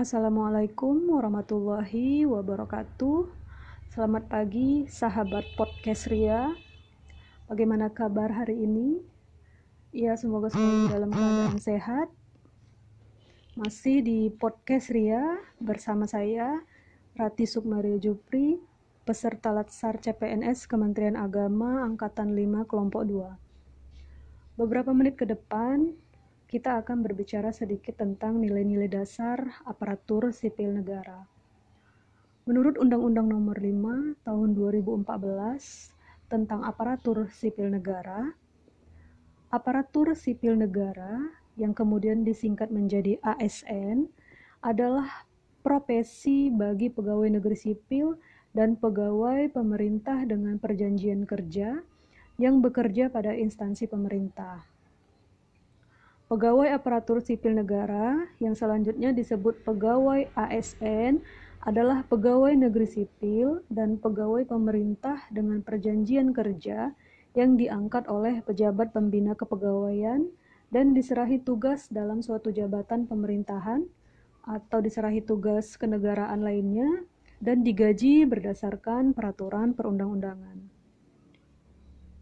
Assalamualaikum warahmatullahi wabarakatuh. Selamat pagi, sahabat podcast Ria. Bagaimana kabar hari ini? Ya, semoga selalu dalam keadaan sehat. Masih di podcast Ria bersama saya, Rati Sukmaria Jupri, peserta Latsar CPNS Kementerian Agama Angkatan 5 Kelompok 2. Beberapa menit ke depan, kita akan berbicara sedikit tentang nilai-nilai dasar aparatur sipil negara. Menurut Undang-Undang Nomor 5 Tahun 2014 tentang aparatur sipil negara, aparatur sipil negara yang kemudian disingkat menjadi ASN adalah profesi bagi pegawai negeri sipil dan pegawai pemerintah dengan perjanjian kerja yang bekerja pada instansi pemerintah. Pegawai aparatur sipil negara yang selanjutnya disebut pegawai ASN adalah pegawai negeri sipil dan pegawai pemerintah dengan perjanjian kerja yang diangkat oleh pejabat pembina kepegawaian dan diserahi tugas dalam suatu jabatan pemerintahan atau diserahi tugas kenegaraan lainnya dan digaji berdasarkan peraturan perundang-undangan.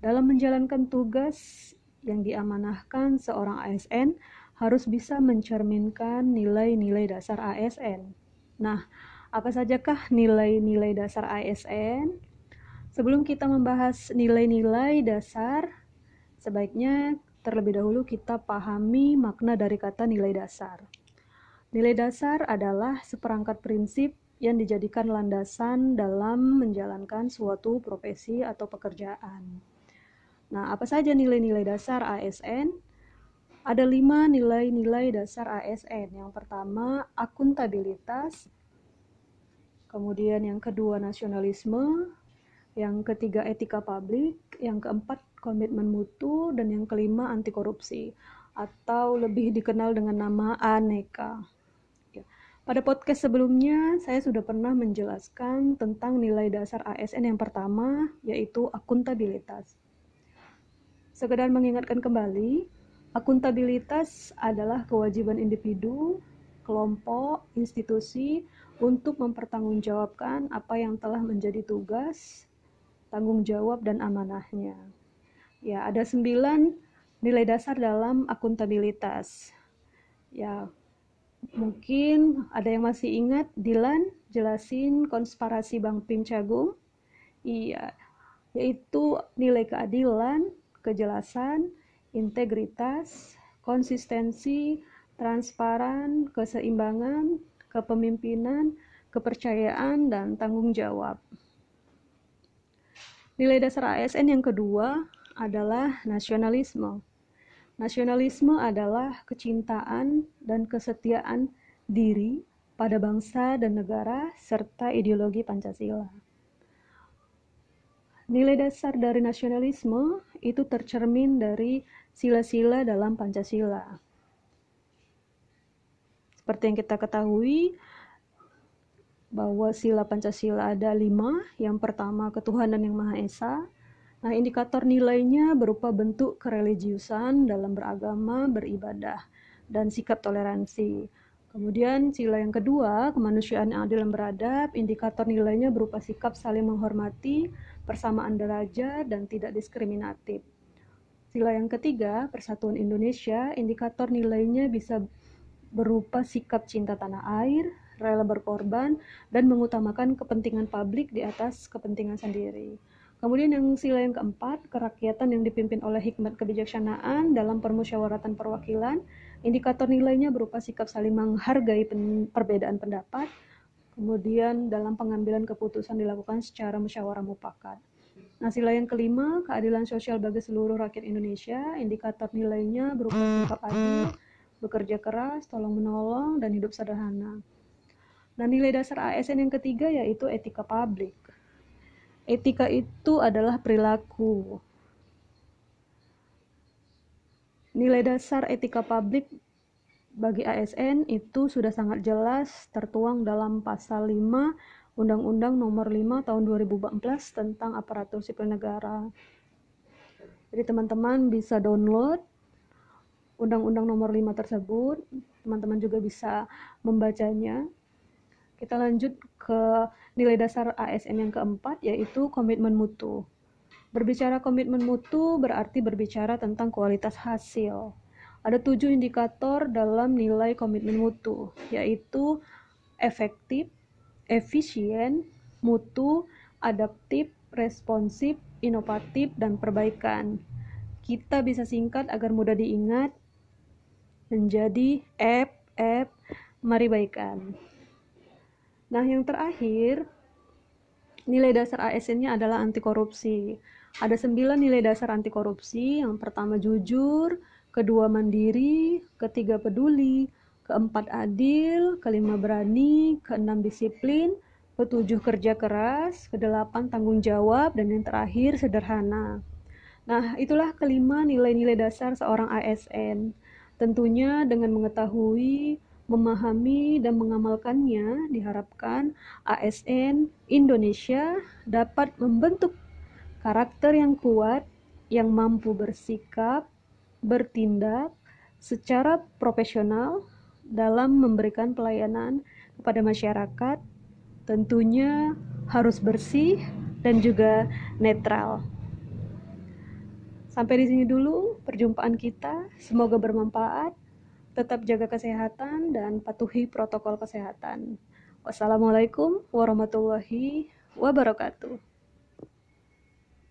Dalam menjalankan tugas yang diamanahkan seorang ASN harus bisa mencerminkan nilai-nilai dasar ASN. Nah, apa sajakah nilai-nilai dasar ASN? Sebelum kita membahas nilai-nilai dasar, sebaiknya terlebih dahulu kita pahami makna dari kata nilai dasar. Nilai dasar adalah seperangkat prinsip yang dijadikan landasan dalam menjalankan suatu profesi atau pekerjaan. Nah, apa saja nilai-nilai dasar ASN? Ada lima nilai-nilai dasar ASN. Yang pertama, akuntabilitas. Kemudian yang kedua, nasionalisme. Yang ketiga, etika publik. Yang keempat, komitmen mutu. Dan yang kelima, anti korupsi. Atau lebih dikenal dengan nama aneka. Ya. Pada podcast sebelumnya, saya sudah pernah menjelaskan tentang nilai dasar ASN yang pertama, yaitu akuntabilitas. Sekedar mengingatkan kembali, akuntabilitas adalah kewajiban individu, kelompok, institusi untuk mempertanggungjawabkan apa yang telah menjadi tugas, tanggung jawab, dan amanahnya. Ya, ada sembilan nilai dasar dalam akuntabilitas. Ya, mungkin ada yang masih ingat Dilan jelasin konspirasi Bang Pim Cagung. Iya, yaitu nilai keadilan, kejelasan, integritas, konsistensi, transparan, keseimbangan, kepemimpinan, kepercayaan, dan tanggung jawab. Nilai dasar ASN yang kedua adalah nasionalisme. Nasionalisme adalah kecintaan dan kesetiaan diri pada bangsa dan negara serta ideologi Pancasila. Nilai dasar dari nasionalisme itu tercermin dari sila-sila dalam Pancasila. Seperti yang kita ketahui, bahwa sila Pancasila ada lima. Yang pertama, ketuhanan yang Maha Esa. Nah, indikator nilainya berupa bentuk kereligiusan dalam beragama, beribadah, dan sikap toleransi. Kemudian sila yang kedua, kemanusiaan yang adil dan beradab, indikator nilainya berupa sikap saling menghormati, persamaan derajat, dan tidak diskriminatif. Sila yang ketiga, persatuan Indonesia, indikator nilainya bisa berupa sikap cinta tanah air, rela berkorban, dan mengutamakan kepentingan publik di atas kepentingan sendiri. Kemudian yang sila yang keempat, kerakyatan yang dipimpin oleh hikmat kebijaksanaan dalam permusyawaratan perwakilan, Indikator nilainya berupa sikap saling menghargai perbedaan pendapat, kemudian dalam pengambilan keputusan dilakukan secara musyawarah mufakat. Nah, sila yang kelima, keadilan sosial bagi seluruh rakyat Indonesia, indikator nilainya berupa sikap adil, bekerja keras, tolong menolong, dan hidup sederhana. Nah, nilai dasar ASN yang ketiga yaitu etika publik. Etika itu adalah perilaku, Nilai dasar etika publik bagi ASN itu sudah sangat jelas tertuang dalam pasal 5 Undang-Undang Nomor 5 Tahun 2014 tentang aparatur sipil negara. Jadi teman-teman bisa download Undang-Undang Nomor 5 tersebut, teman-teman juga bisa membacanya. Kita lanjut ke nilai dasar ASN yang keempat, yaitu komitmen mutu. Berbicara komitmen mutu berarti berbicara tentang kualitas hasil. Ada tujuh indikator dalam nilai komitmen mutu, yaitu efektif, efisien, mutu, adaptif, responsif, inovatif, dan perbaikan. Kita bisa singkat agar mudah diingat menjadi F, F, mari baikan. Nah, yang terakhir, nilai dasar ASN-nya adalah anti korupsi. Ada sembilan nilai dasar anti korupsi. Yang pertama jujur, kedua mandiri, ketiga peduli, keempat adil, kelima berani, keenam disiplin, ketujuh kerja keras, kedelapan tanggung jawab, dan yang terakhir sederhana. Nah, itulah kelima nilai-nilai dasar seorang ASN. Tentunya dengan mengetahui memahami dan mengamalkannya, diharapkan ASN Indonesia dapat membentuk karakter yang kuat yang mampu bersikap, bertindak secara profesional dalam memberikan pelayanan kepada masyarakat, tentunya harus bersih dan juga netral. Sampai di sini dulu perjumpaan kita. Semoga bermanfaat tetap jaga kesehatan dan patuhi protokol kesehatan. Wassalamualaikum warahmatullahi wabarakatuh.